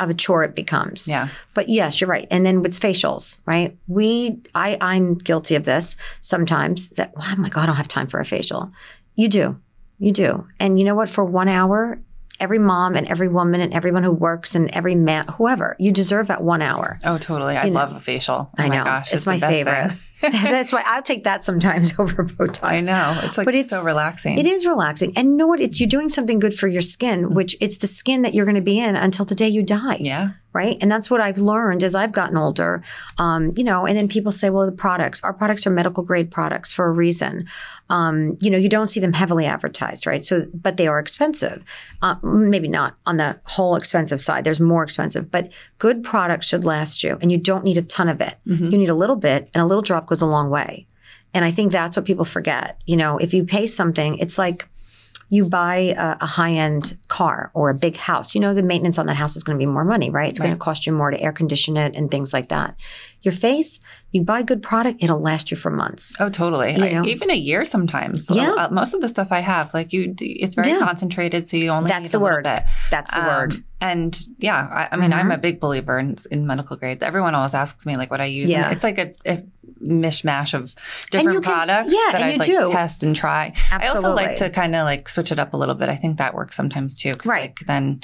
of a chore it becomes. Yeah. But yes, you're right. And then with facials, right? We, I, I'm guilty of this sometimes that, oh my God, I don't have time for a facial. You do. You do. And you know what? For one hour, every mom and every woman and everyone who works and every man, whoever, you deserve that one hour. Oh, totally. I you love know. a facial. Oh I know. Gosh, it's, it's my favorite. [laughs] [laughs] That's why I'll take that sometimes [laughs] over Botox. I know. It's like but it's so relaxing. It is relaxing. And know what? It's you're doing something good for your skin, which it's the skin that you're going to be in until the day you die. Yeah right? And that's what I've learned as I've gotten older. Um, you know, and then people say, well, the products, our products are medical grade products for a reason. Um, you know, you don't see them heavily advertised, right? So, but they are expensive. Uh, maybe not on the whole expensive side. There's more expensive, but good products should last you, and you don't need a ton of it. Mm-hmm. You need a little bit, and a little drop goes a long way. And I think that's what people forget. You know, if you pay something, it's like you buy a, a high end car or a big house, you know the maintenance on that house is going to be more money, right? It's going to cost you more to air condition it and things like that. Your face, you buy good product, it'll last you for months. Oh, totally. You I- even a year sometimes. Yeah. Uh, most of the stuff I have, like you, it's very Yeah. concentrated, so you only That's need the a word. bit. That's the Um, word. And yeah, I, I mean, Mhm. I'm a big believer in, in medical grade. Everyone always asks me like what I use. Yeah. It's like a, a mishmash of different can- products yeah, that I like do. test and try. I also like to kind of like switch it up a little bit. I think that works sometimes too. Right. Like then,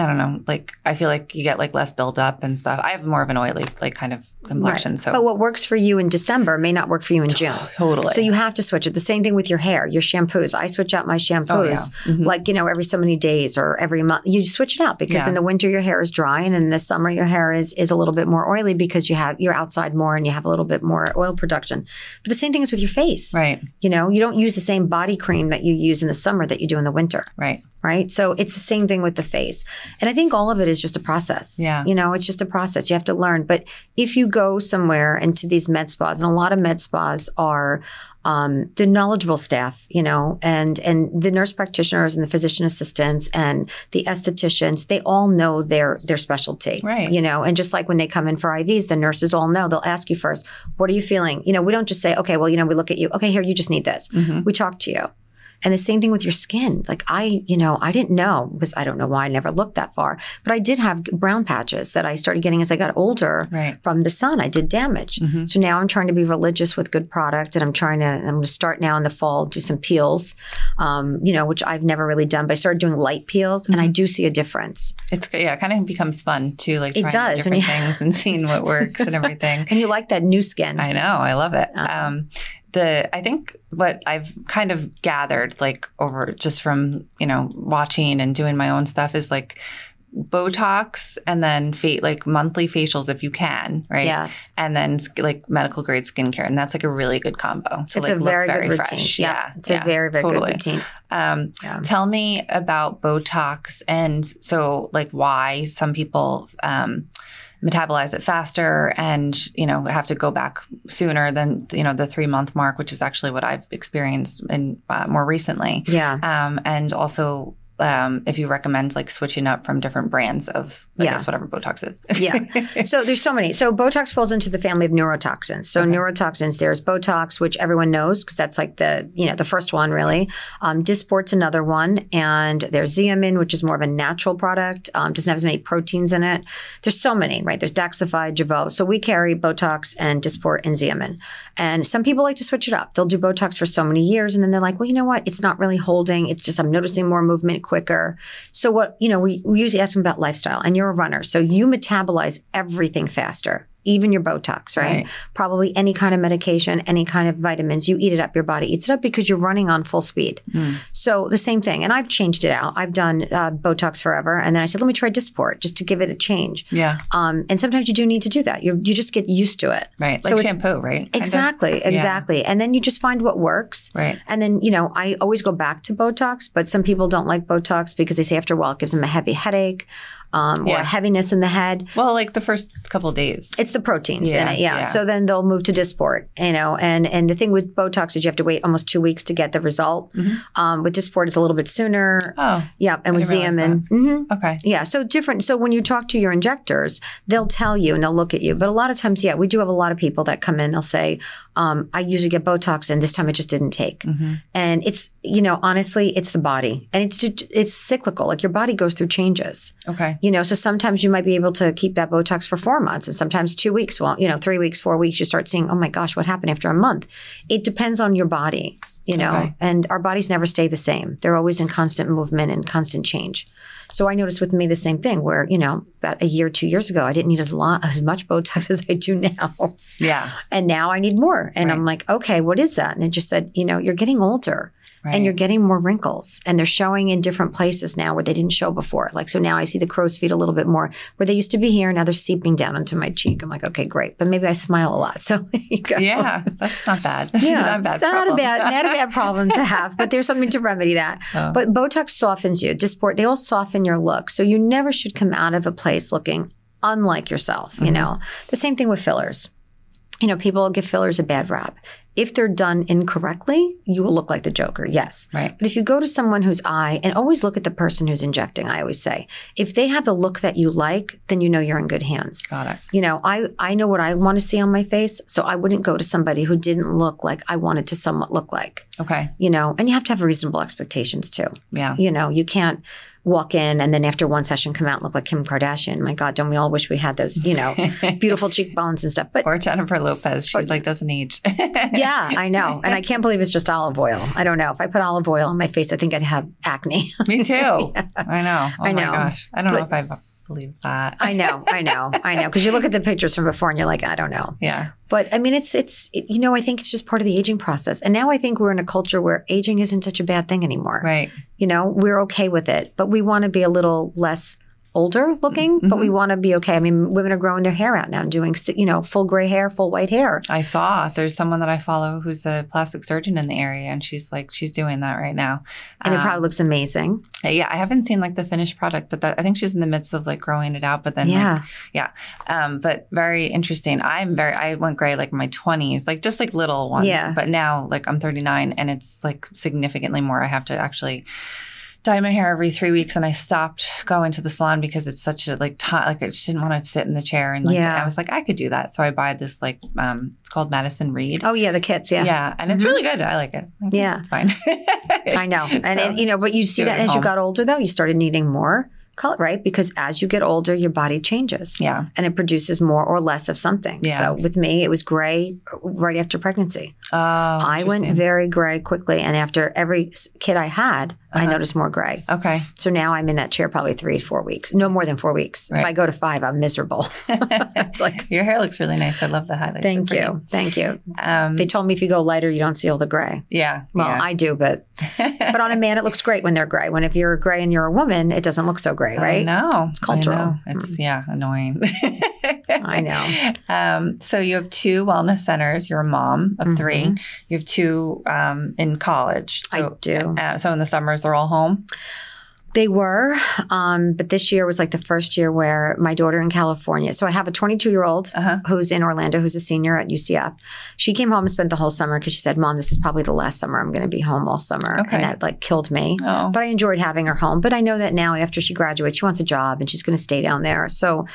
I don't know. Like I feel like you get like less buildup and stuff. I have more of an oily like kind of complexion. So But what works for you in December may not work for you in [sighs] June. totally. So you have to switch it. The same thing with your hair, your shampoos. I switch out my shampoos Oh, yeah. Mhm. like, you know, every so many days or every month. You switch it out because Yeah. in the winter your hair is dry and in the summer your hair is is a little bit more oily because you have you're outside more and you have a little bit more oil production. But the same thing is with your face. right. You know, you don't use the same body cream that you use in the summer that you do in the winter. Right. Right. So it's the same thing with the face. And I think all of it is just a process. Yeah. You know, it's just a process. You have to learn. But if you go somewhere into these med spas, and a lot of med spas are um, the knowledgeable staff, you know, and and the nurse practitioners and the physician assistants and the estheticians, they all know their their specialty. Right. You know, and just like when they come in for IVs, the nurses all know. They'll ask you first, what are you feeling? You know, we don't just say, okay, well, you know, we look at you. Okay, here, you just need this. Mhm. We talk to you. And the same thing with your skin. Like I, you know, I didn't know because I don't know why I never looked that far, but I did have brown patches that I started getting as I got older Right. from the sun. I did damage. Mhm. So now I'm trying to be religious with good product and I'm trying to, I'm going to start now in the fall, do some peels, um, you know, which I've never really done, but I started doing light peels and I do see a difference. It's yeah, it kind of becomes fun too, like It does, different you- things and seeing what works and everything. [laughs] And you like that new skin. I know, I love it. Uh-huh. Um, the I think what I've kind of gathered, like over just from you know watching and doing my own stuff, is like Botox and then fa- like monthly facials if you can, right? Yes. And then like medical grade skincare, and that's like a really good combo. To, it's like, a look very, good routine. fresh. Yeah. It's a very, very totally. good routine. Um, Yeah. Tell me about Botox and so like why some people um, metabolize it faster and you know have to go back sooner than you know the three month mark, which is actually what I've experienced in uh, more recently. Yeah. Um, and also um, if you recommend like switching up from different brands of I Yeah. guess whatever Botox is. [laughs] Yeah. so there's so many. So Botox falls into the family of neurotoxins. So Okay. neurotoxins, there's Botox, which everyone knows because that's like the you know the first one really. Um, Dysport's another one, and there's Xeomin, which is more of a natural product. Um, doesn't have as many proteins in it. There's so many, right? There's Daxxify, Jeuveau. So we carry Botox and Dysport and Xeomin. And some people like to switch it up. They'll do Botox for so many years, and then they're like, well, you know what? It's not really holding. It's just I'm noticing more movement quicker. So what you know, we, we usually ask them about lifestyle, and you're a runner, so you metabolize everything faster, even your Botox, right? Right. Probably any kind of medication, any kind of vitamins, you eat it up. Your body eats it up because you're running on full speed. Mm. So the same thing, and I've changed it out. I've done uh, Botox forever, and then I said, let me try Dysport just to give it a change. Yeah. Um, and sometimes you do need to do that. You you just get used to it. Right. Like it's- shampoo, right? Exactly, exactly. And then you just find what works. Right. And then, you know, I always go back to Botox, but some people don't like Botox because they say after a while it gives them a heavy headache um, or Yeah. a heaviness in the head. Well, like the first couple days. It's the proteins Yeah, in it, yeah. yeah. So then they'll move to Dysport, you know, and and the thing with Botox is you have to wait almost two weeks to get the result. Mhm. Um, with Dysport, it's a little bit sooner. Oh, Yeah, and with Xeomin, hmm okay. yeah, so different. So when you talk to your injectors, they'll tell you and they'll look at you. But a lot of times, yeah, we do have a lot of people that come in. They'll say, um, "I usually get Botox, and this time it just didn't take." hmm And it's you know honestly, it's the body, and it's it's cyclical. Like your body goes through changes. Okay. You know, so sometimes you might be able to keep that Botox for four months, and sometimes two weeks. Well, you know, three weeks, four weeks, you start seeing, oh my gosh, what happened after a month? It depends on your body, you know, Okay. and our bodies never stay the same. They're always in constant movement and constant change. So I noticed with me the same thing, where you know, about a year, two years ago, I didn't need as lot as much Botox [laughs] as I do now, Yeah. and now I need more. And Right. I'm like, okay, what is that? And it just said, you know, you're getting older Right. and you're getting more wrinkles and they're showing in different places now where they didn't show before like so now i see the crow's feet a little bit more where they used to be here now they're seeping down into my cheek i'm like okay great but maybe i smile a lot [laughs] so there you go yeah, that's not bad. [laughs] yeah, not a bad it's not a problem. bad, not a bad problem to have, but there's something to remedy that. [laughs] Oh. But Botox softens you. Dysport, they all soften your look, so you never should come out of a place looking unlike yourself. You Mhm. know, the same thing with fillers. You know, people give fillers a bad rap. If they're done incorrectly, you will look like the Joker, yes. Right. But if you go to someone whose eye, and always look at the person who's injecting, I always say, if they have the look that you like, then you know you're in good hands. Got it. You know, I, I know what I want to see on my face, so I wouldn't go to somebody who didn't look like I wanted to somewhat look like, Okay. you know, and you have to have reasonable expectations too. Yeah. You know, you can't walk in and then after one session come out and look like Kim Kardashian. My God, don't we all wish we had those, you know, [laughs] beautiful cheekbones and stuff. But Or Jennifer Lopez. She's like, doesn't age. [laughs] yeah, I know. And I can't believe it's just olive oil. I don't know. If I put olive oil on my face, I think I'd have acne. Me [laughs] too. I know. Oh I my know. gosh. I don't know if I believe that. I know, I know, I know. Because you look at the pictures from before and you're like, I don't know. yeah. But I mean, it's, it's, it- you know, I think it's just part of the aging process. And now I think we're in a culture where aging isn't such a bad thing anymore. Right. You know, we're okay with it, but we want to be a little less older looking, but we want to be okay. I mean, women are growing their hair out now and doing, you know, full gray hair, full white hair. I saw there's someone that I follow who's a plastic surgeon in the area, and she's like, she's doing that right now. And it Um, probably looks amazing. yeah, I haven't seen like the finished product, but that, I think she's in the midst of like growing it out. But then, like, Yeah. um, but very interesting. I'm very, I went gray like in my 20s, like just like little ones. Yeah. But now, like I'm 39, and it's like significantly more. I have to actually dye my hair every three weeks, and I stopped going to the salon because it's such a like time. Like I just didn't want to sit in the chair, and like Yeah. I was like, I could do that. So I buy this like, um, it's called Madison Reed. Oh, yeah, the kits. Yeah. Yeah, and it's Mhm. really good. I like it. Yeah. it's fine. [laughs] I know. And, So- it, you know, but you see that as you got older, though, you started needing more color, right? Because as you get older, your body changes. yeah. And it produces more or less of something. Yeah. So with me, it was gray right after pregnancy. Oh, I went very gray quickly. And after every kid I had, I Uh-huh. noticed more gray. Okay. So now I'm in that chair probably three, four weeks. No more than four weeks. Right. If I go to five, I'm miserable. [laughs] it's like, Your hair looks really nice. I love the highlights. thank They're you. Thank you. Um, They told me if you go lighter, you don't see all the gray. yeah. Well, yeah. I do, but [laughs] but on a man, it looks great when they're gray. When if you're gray and you're a woman, it doesn't look so gray, right? I know. It's cultural. It's yeah, annoying. [laughs] I know. Um, so you have two wellness centers. You're a mom of 3 You have two um, in college. So, Mm-hmm. I do. Uh, so in the summers, they're all home. They were, um, but this year was like the first year where my daughter in California. So I have a 22 year old Uh-huh. who's in Orlando, who's a senior at UCF. She came home and spent the whole summer because she said, "Mom, this is probably the last summer I'm going to be home all summer," Okay. and that like killed me. Oh, But I enjoyed having her home. But I know that now, after she graduates, she wants a job and she's going to stay down there. So,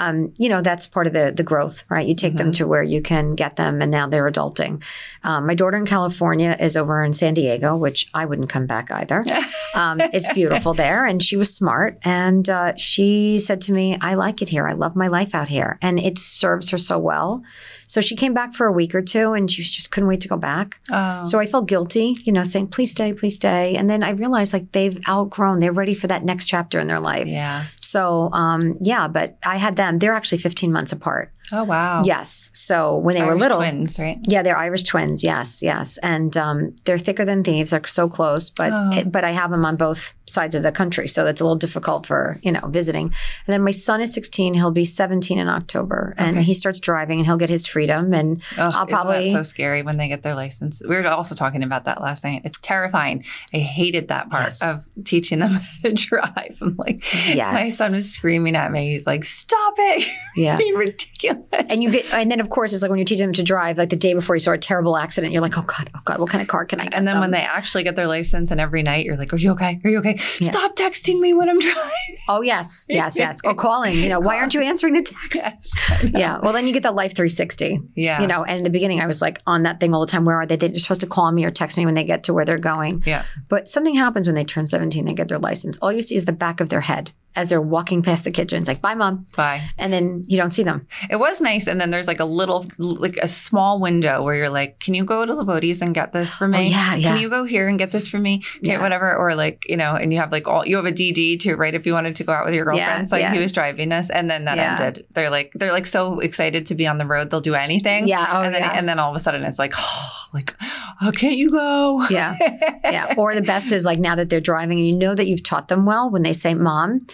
um, you know, that's part of the the growth, right? You take them to where you can get them, and now they're adulting. Um, my daughter in California is over in San Diego, which I wouldn't come back either. [laughs] um, it's beautiful there, and she was smart, and uh, she said to me, "I like it here. I love my life out here, and it serves her so well." So she came back for a week or two, and she just couldn't wait to go back. oh. So I felt guilty, you know, saying, please stay, please stay. And then I realized like they've outgrown, they're ready for that next chapter in their life. yeah. So, um, yeah, but I had them, they're actually 15 months apart. Oh wow. Yes. So when they were little, twins, right? yeah, they're Irish twins. Yes, yes, and um, they're thicker than thieves. They're so close, but Oh. but I have them on both sides of the country, so that's a little difficult for you know visiting. And then my son is 16; he'll be 17 in October, and Okay. he starts driving, and he'll get his freedom. And Oh, I'll probably- so scary when they get their license. We were also talking about that last night. It's terrifying. I hated that part Yes. of teaching them [laughs] to drive. I'm like, Yes. my son is screaming at me. He's like, "Stop it! [laughs] yeah, You're being ridiculous." And you get, and then of course, it's like when you teach them to drive, like the day before you saw a terrible accident, you're like, oh God, oh God, what kind of car can I get? And then when they actually get their license, and every night you're like, "Are you okay? Are you okay? Yeah. Stop texting me when I'm driving." [laughs] oh, yes, yes, yes. Or [laughs] calling, you know, why aren't you answering the text? yes. [laughs] Yeah. Well, then you get the Life 360. Yeah. You know, and in the beginning, I was like on that thing all the time. Where are they? They're supposed to call me or text me when they get to where they're going. Yeah. But something happens when they turn 17, they get their license. All you see is the back of their head as they're walking past the kitchen. It's like, bye, mom. Bye. And then you don't see them. It was nice. And then there's like a little, like a small window where you're like, can you go to Lavodi's and get this for oh, me? Oh, yeah, yeah. Can you go here and get this for me? Get Yeah. whatever. Or like, you know, and you have like all, you have a DD too, right? If you wanted to go out with your Yeah, girlfriends, like yeah. he was driving us and then that Yeah. ended. They're like, they're like so excited to be on the road. They'll do anything. Yeah. Oh, and then, yeah. and then all of a sudden it's like, oh, [sighs] like, oh, can't you go? yeah. Yeah. Or the best is like now that they're driving and you know that you've taught them well when they say, Mom,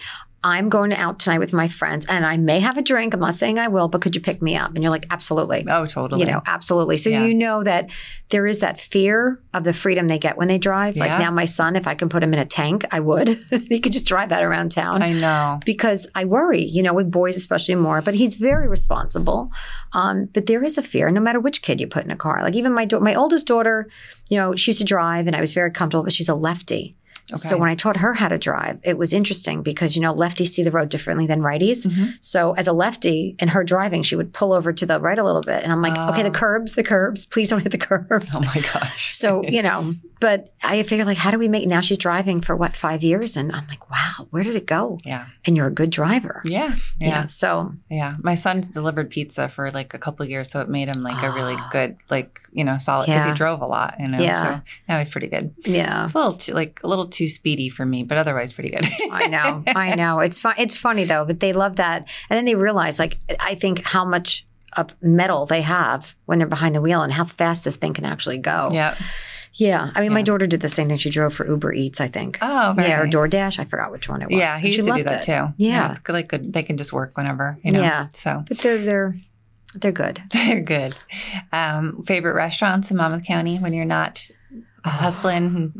I'm going out tonight with my friends and I may have a drink. I'm not saying I will, but could you pick me up? And you're like, absolutely. Oh, totally. You know, absolutely. So Yeah. you know that there is that fear of the freedom they get when they drive. Like Yeah. now, my son, if I can put him in a tank, I would. [laughs] he could just drive that around town I know. because I worry, you know, with boys especially more. But he's very responsible. Um, but there is a fear, no matter which kid you put in a car. Like even my da- my oldest daughter, you know, she used to drive, and I was very comfortable. But she's a lefty. So when I taught her how to drive, it was interesting because you know lefties see the road differently than righties. Mhm. So as a lefty in her driving, she would pull over to the right a little bit, and I'm like, okay, the Oh. curbs, the curbs, please don't hit the [laughs] curbs. Oh my gosh. So you know, but I figured like, how do we make? Now she's driving for what five years, and I'm like, wow, where did it go? Yeah. And you're a good driver. Yeah. Yeah. Yeah. So Yeah. My son delivered pizza for like a couple of years, so it made him like a really Ah. good, like, you know, solid because Yeah. he drove a lot, you know. Yeah. So now he's pretty good. yeah. It's a little too, like a little too speedy for me, but otherwise pretty good. [laughs] I know, I [laughs] know. It's fun. It's funny though, but they love that, and then they realize, like, I think how much of metal they have when they're behind the wheel and how fast this thing can actually go. yeah. Yeah. I mean, my daughter did the same thing. She drove for Uber Eats, I think. Oh, yeah, nice. or DoorDash. I forgot which one it was. Yeah, he she used to do that it. too. Yeah. it's. Like good. They can just work whenever, you know. Yeah. So But they're they're they're good. [laughs] they're good. Um, favorite restaurants in Monmouth County when you're not hustling,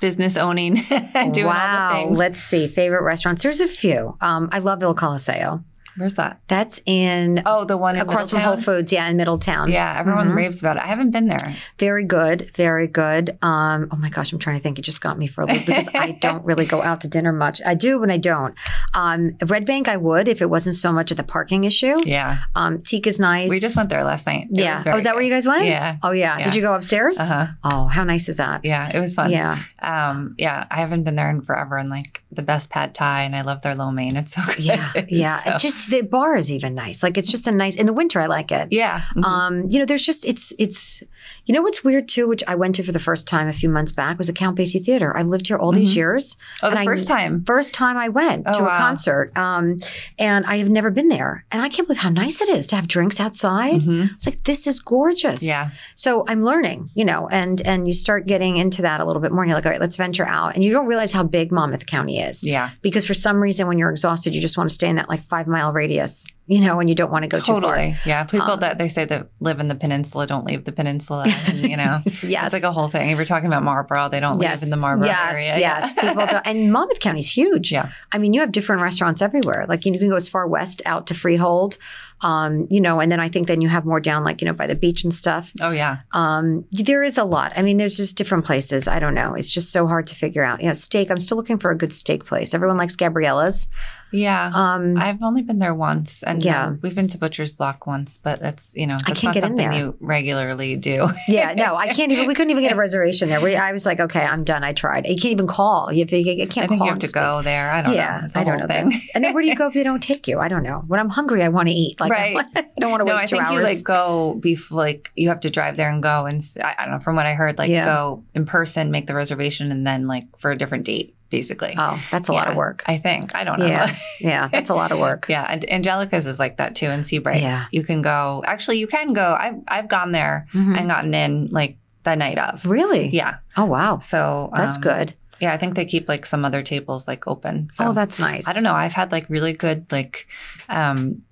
business owning, [laughs] doing wow. all the things. Wow. Let's see. Favorite restaurants. There's a few. Um, I love Il Coliseo. Where's that? That's in Oh, the one in across from Whole Foods. Yeah, in Middletown. Yeah, everyone Mhm. raves about it. I haven't been there. Very good, very good. Um, oh my gosh, I'm trying to think. It just got me for a loop because I [laughs] don't really go out to dinner much. I do when I don't. Um, Red Bank, I would if it wasn't so much of the parking issue. Yeah, Um, Teak is nice. we just went there last night. It Yeah. was Oh, is that where you guys went? Yeah. Oh yeah. Yeah. Did you go upstairs? Uh huh. Oh, how nice is that? Yeah, it was fun. Yeah. Um, yeah, I haven't been there in forever, and like the best pad thai, and I love their lo mein. It's so [laughs] good. Yeah. Yeah. So- It the bar is even nice. Like it's just a nice in the winter. I like it. yeah. Mhm. Um, you know, there's just it's it's you know what's weird too, which I went to for the first time a few months back was the Count Basie Theater. I've lived here all these Mhm. years. oh, the and I- first time. First time I went Oh, to a wow. concert. Um, and I have never been there. And I can't believe how nice it is to have drinks outside. Mhm. It's like this is gorgeous. Yeah. So I'm learning, you know, and and you start getting into that a little bit more. And you're like, all right, let's venture out. And you don't realize how big Monmouth County is. Yeah. Because for some reason when you're exhausted, you just want to stay in that like five mile radius, you know, and you don't want to go too far. Totally. Yeah. People Um, that they say that live in the peninsula don't leave the peninsula. And, you know, Yes. [laughs] it's like a whole thing. If you're talking about Marlboro, they don't live in the Marlboro yes, area. Yes, Yeah. people don't. [laughs] And Monmouth County is huge. Yeah. I mean, you have different restaurants everywhere. Like you, know, you can go as far west out to Freehold, um, you know, and then I think then you have more down, like you know, by the beach and stuff. Oh yeah. Um, there is a lot. I mean, there's just different places. I don't know. It's just so hard to figure out. You know, steak. I'm still looking for a good steak place. Everyone likes Gabriella's. Yeah. Um, I've only been there once, and Yeah. um, we've been to Butcher's Block once, but that's you know that's can't not get in something there. you regularly do. [laughs] yeah, no, I can't even. We couldn't even get a [laughs] reservation there. We, I was like, okay, I'm done. I tried. You can't even call. You, you, you can't I think call you have to speak. go there. I don't yeah, know. It's a I don't know. thing. That's- and then where do you go if they don't take you? I don't know. When I'm hungry, I want to eat. Like, Right. [laughs] I don't want to wait no, I two think hours. you like go before, like you have to drive there and go and I don't know. From what I heard, like Yeah. go in person, make the reservation, and then like for a different date, basically. oh, that's a lot of work. I think I don't know. Yeah. [laughs] Yeah, that's a lot of work. yeah, and Angelica's is like that too in Sea Bright. Yeah. you can go. Actually, you can go. I've I've gone there Mhm. and gotten in like the night of. Really? Yeah. Oh, wow. So That's um, good. Yeah, I think they keep like some other tables like open. So oh, that's nice. I don't know. I've had like really good like um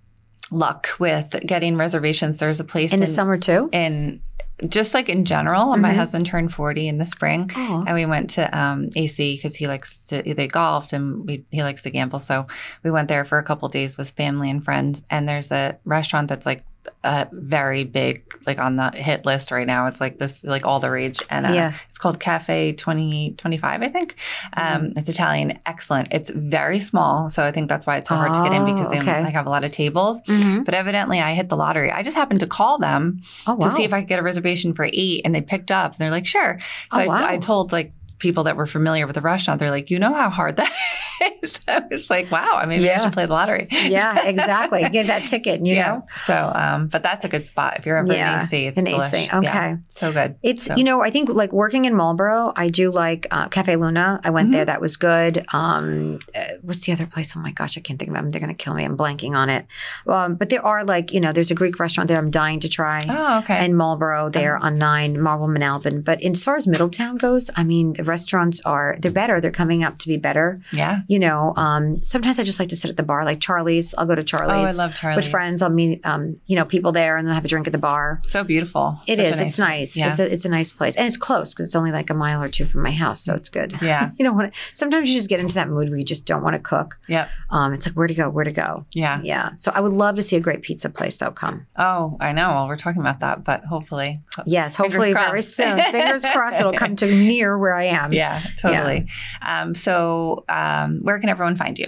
luck with getting reservations. There's a place In the summer too? in just like in general. My Mhm. husband turned 40 in the spring. Oh. And we went to um, AC because he likes to. They golfed and we, he likes to gamble. So we went there for a couple days with family and friends. And there's a restaurant that's like a very big, like on the hit list right now. It's like this, like all the rage. And uh, Yeah. it's called Cafe 2825, I think. Um, It's Italian, excellent. It's very small, so I think that's why it's so hard to get in because they Oh, okay. like have a lot of tables. Mhm. But evidently, I hit the lottery. I just happened to call them Oh, wow. to see if I could get a reservation for eight, and they picked up. And they're like, "Sure." So Oh, I, wow. I told like people that were familiar with the restaurant, they're like, "You know how hard that [laughs] is." I was like, "Wow, I mean, maybe I should play the lottery." yeah, [laughs] exactly. Get that ticket, you yeah. know? So, um, but that's a good spot if you're ever Yeah, in AC. It's in delish. AC, Yeah, okay. so good. It's So- you know I think like working in Marlboro, I do like uh, Cafe Luna. I went Mhm. there; that was good. Um, uh, what's the other place? Oh my gosh, I can't think of them. They're going to kill me. I'm blanking on it. Um, but there are like you know, there's a Greek restaurant there. I'm dying to try. Oh, okay. And Marlboro there on nine Marble Manalapan. But as far as Middletown goes, I mean the restaurants are they're better. They're coming up to be better. yeah. You know, um, sometimes I just like to sit at the bar, like Charlie's. I'll go to Charlie's. Oh. I love Charlie's. With friends, I'll meet, um, you know, people there and then have a drink at the bar. So beautiful. It Such is. It's nice. Yeah. It's a it's a nice place, and it's close because it's only like a mile or two from my house, so it's good. Yeah. [laughs] You don't want to. Sometimes you just get into that mood where you just don't want to cook. Yep. Um, it's like where to go, where to go. Yeah. Yeah. So I would love to see a great pizza place though come. Oh, I know. Well, we're talking about that, but hopefully. Yes, hopefully very soon. Fingers crossed it'll come to [laughs] near where I am. Yeah, totally. Um, so, um, where can everyone find you?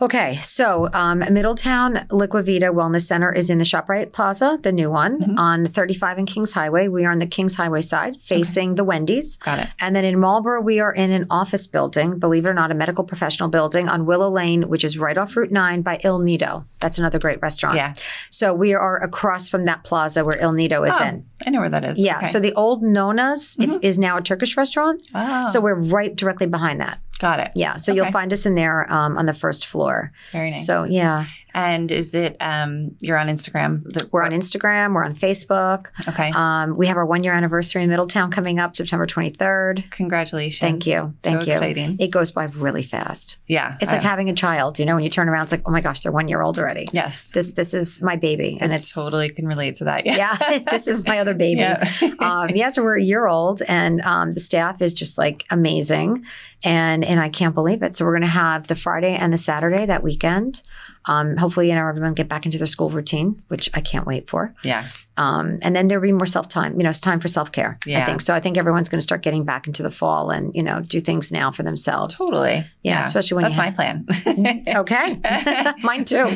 Okay, so um, Middletown Liquivida Wellness Center is in the ShopRite Plaza, the new one, Mhm. on 35 and Kings Highway. We are on the Kings Highway side, facing the Wendy's. Got it. And then in Marlboro, we are in an office building, believe it or not, a medical professional building on Willow Lane, which is right off Route 9 by Il Nido. That's another great restaurant. Yeah. So we are across from that plaza where Il Nido is Oh, in. I know where that is. Yeah. Okay. So the old Nona's if- Mhm. is now a Turkish restaurant. oh, So we're right directly behind that. Got it. Yeah. So you'll find us in there um, on the first floor. Very nice. So yeah, and is it, um, you're on Instagram? The- we're on Instagram, we're on Facebook. Okay. Um, we have our one year anniversary in Middletown coming up September 23rd. Congratulations. Thank you. Thank so you. exciting. It goes by really fast. Yeah. It's like I- having a child, you know, when you turn around, it's like, oh my gosh, they're one year old already. yes. This this is my baby. And It's it's totally can relate to that. Yeah. yeah, [laughs] [laughs] this is my other baby. Yeah. [laughs] um, yeah, so we're a year old, and um, the staff is just like amazing, and and I can't believe it. So we're going to have the Friday and the Saturday that weekend. Um, hopefully, you know, everyone get back into their school routine, which I can't wait for. yeah. Um, and then there'll be more self time. You know, it's time for self care. Yeah. I think so. I think everyone's going to start getting back into the fall and you know do things now for themselves. Totally. Yeah, especially when That's my plan. [laughs] Okay, [laughs] mine too.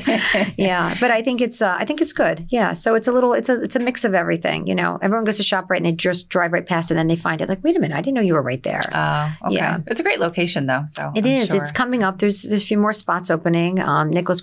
Yeah, but I think it's uh, I think it's good. Yeah, so it's a little it's a it's a mix of everything. You know, everyone goes to ShopRite and they just drive right past and then they find it like, wait a minute, I didn't know you were right there. Oh, okay. Yeah. It's a great location though. So It I'm is. sure. It's coming up. There's there's a few more spots opening. Um, Nicholas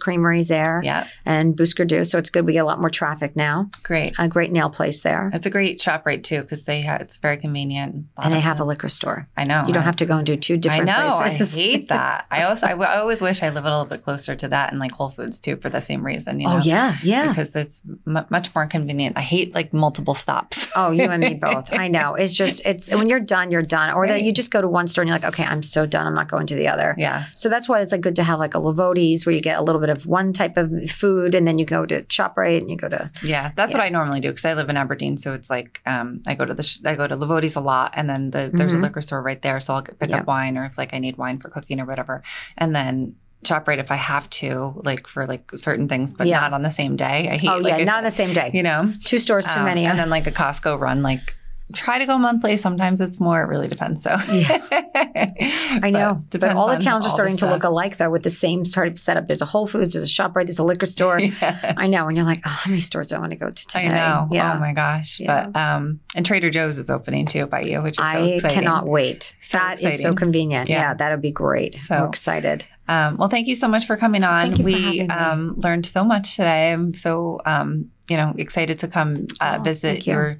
There yeah, and Bouscardu, so it's good. We get a lot more traffic now. great. A great nail place there, It's a great ShopRite too because they ha- it's very convenient. and they have a liquor store. I know. You don't have to go and do two different I know. places. I hate [laughs] that. I also I, w- I always wish I live a little bit closer to that and like Whole Foods too for the same reason. You oh, know? oh yeah, yeah. Because it's m- much more convenient. I hate like multiple stops. Oh, you and me [laughs] both. I know. It's just it's when you're done, you're done. Or that you just go to one store and you're like, okay, I'm so done. I'm not going to the other. yeah. So that's why it's like good to have like a Lavodi's where you get a little bit of one type of food and then you go to ShopRite and you go to Yeah, that's what I normally do because I live in Aberdeen, so it's like um, I go to the sh- I go to Lavodi's a lot, and then the, there's a Mhm. liquor store right there, so I'll get, pick Yeah. up wine or if like I need wine for cooking or whatever, and then ShopRite if I have to, like for like certain things, but Yeah. not on the same day. I hate. Oh like yeah, not on the same day. You know, Two stores too Um, many. and then like a Costco run, like try to go monthly. Sometimes it's more. It really depends. So yeah. [laughs] I know. But, all the towns are starting to look alike though with the same sort of setup. There's a Whole Foods, there's a ShopRite, there's a liquor [laughs] store. Yeah. I know. And you're like, oh, how many stores do I want to go to today? I know. Yeah. Oh my gosh. Yeah. But um and Trader Joe's is opening too by you, which is so I exciting. cannot wait. So That is so convenient. Yeah. Yeah, that'll be great. So- I'm excited. Um, well, thank you so much for coming on. Thank you for we um, learned so much today. I'm so um, you know excited to come uh, Oh, visit you. your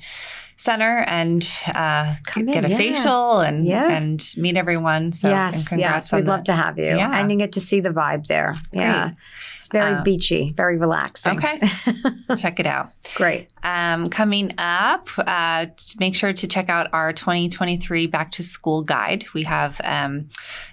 center and uh, Come get in, a yeah. facial and Yeah. and meet everyone. So yes, congrats yes. We'd love to have you. Yeah. And you get to see the vibe there. Yeah. It's very Um, beachy, very relaxing. Okay, [laughs] check it out. Great. Um, coming up, uh, make sure to check out our 2023 Back to School Guide. We have um,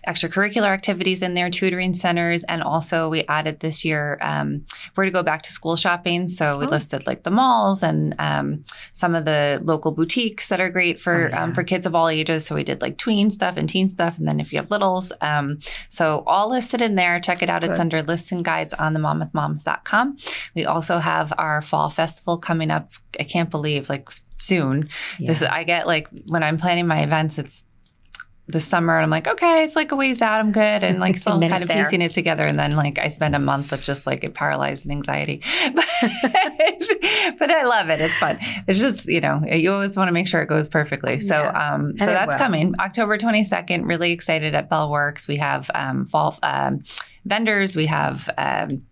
extracurricular activities in there, tutoring centers, and also we added this year um, where to go back to school shopping. So we Oh. listed like the malls and um, some of the local boutiques that are great for Oh, yeah. um, for kids of all ages. So we did like tween stuff and teen stuff, and then if you have littles, um, so all listed in there. Check it out. It's under lists and guides on the monmouthmoms.com. We also have our fall festival coming up. I can't believe like soon. Yeah. This I get like when I'm planning my events, it's the summer and I'm like, okay, it's like a ways out. I'm good. And like [laughs] still kind of there. piecing it together. And then like I spend a month of just like it paralyzed and anxiety. [laughs] but but I love it. It's fun. It's just, you know, you always want to make sure it goes perfectly. So Yeah. um so that's will. coming. October 22nd. Really excited at Bellworks. We have um fall um vendors. We have um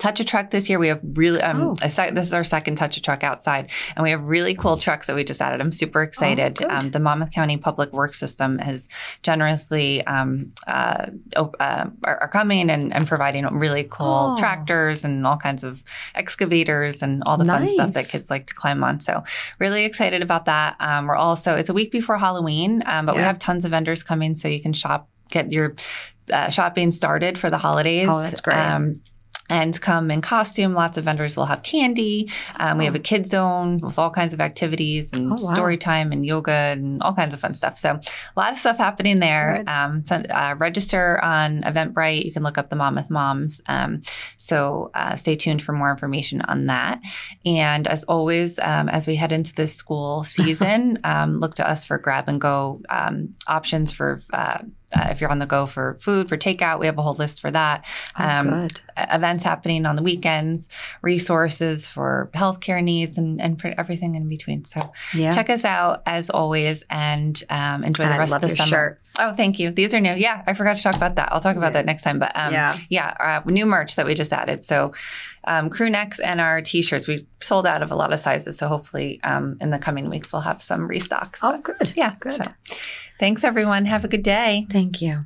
Touch a truck this year. We have really um Oh. a sec- this is our second touch a truck outside, and we have really cool trucks that we just added. I'm super excited. good. um, the Monmouth County Public Works System has generously um, uh, uh, are, are coming and, and providing really cool Oh. tractors and all kinds of excavators and all the fun stuff that kids like to climb on. So really excited about that. Um, we're also it's a week before Halloween, um, but we have tons of vendors coming, so you can shop get your uh, shopping started for the holidays. Oh, that's great. Um, and come in costume. Lots of vendors will have candy. Um, we have a kid zone with all kinds of activities and oh, wow. story time and yoga and all kinds of fun stuff. So a lot of stuff happening there. Um, so, uh, register on Eventbrite. You can look up the Monmouth Moms. Um, so uh, stay tuned for more information on that. And as always, um, as we head into this school season, [laughs] um, look to us for grab and go um, options for. Uh, uh, if you're on the go for food, for takeout, we have a whole list for that. Oh, um, good. Events happening on the weekends, resources for healthcare needs, and, and for everything in between. So yeah. check us out as always and um, enjoy the rest of the summer. Shirt. Oh, thank you. These are new. Yeah, I forgot to talk about that. I'll talk about yeah. that next time. But um, yeah, yeah, uh, new merch that we just added. So um, crew necks and our t-shirts. We sold out of a lot of sizes, so hopefully um, in the coming weeks we'll have some restocks. Oh, good. Yeah, good. So, thanks everyone. Have a good day. Thank you.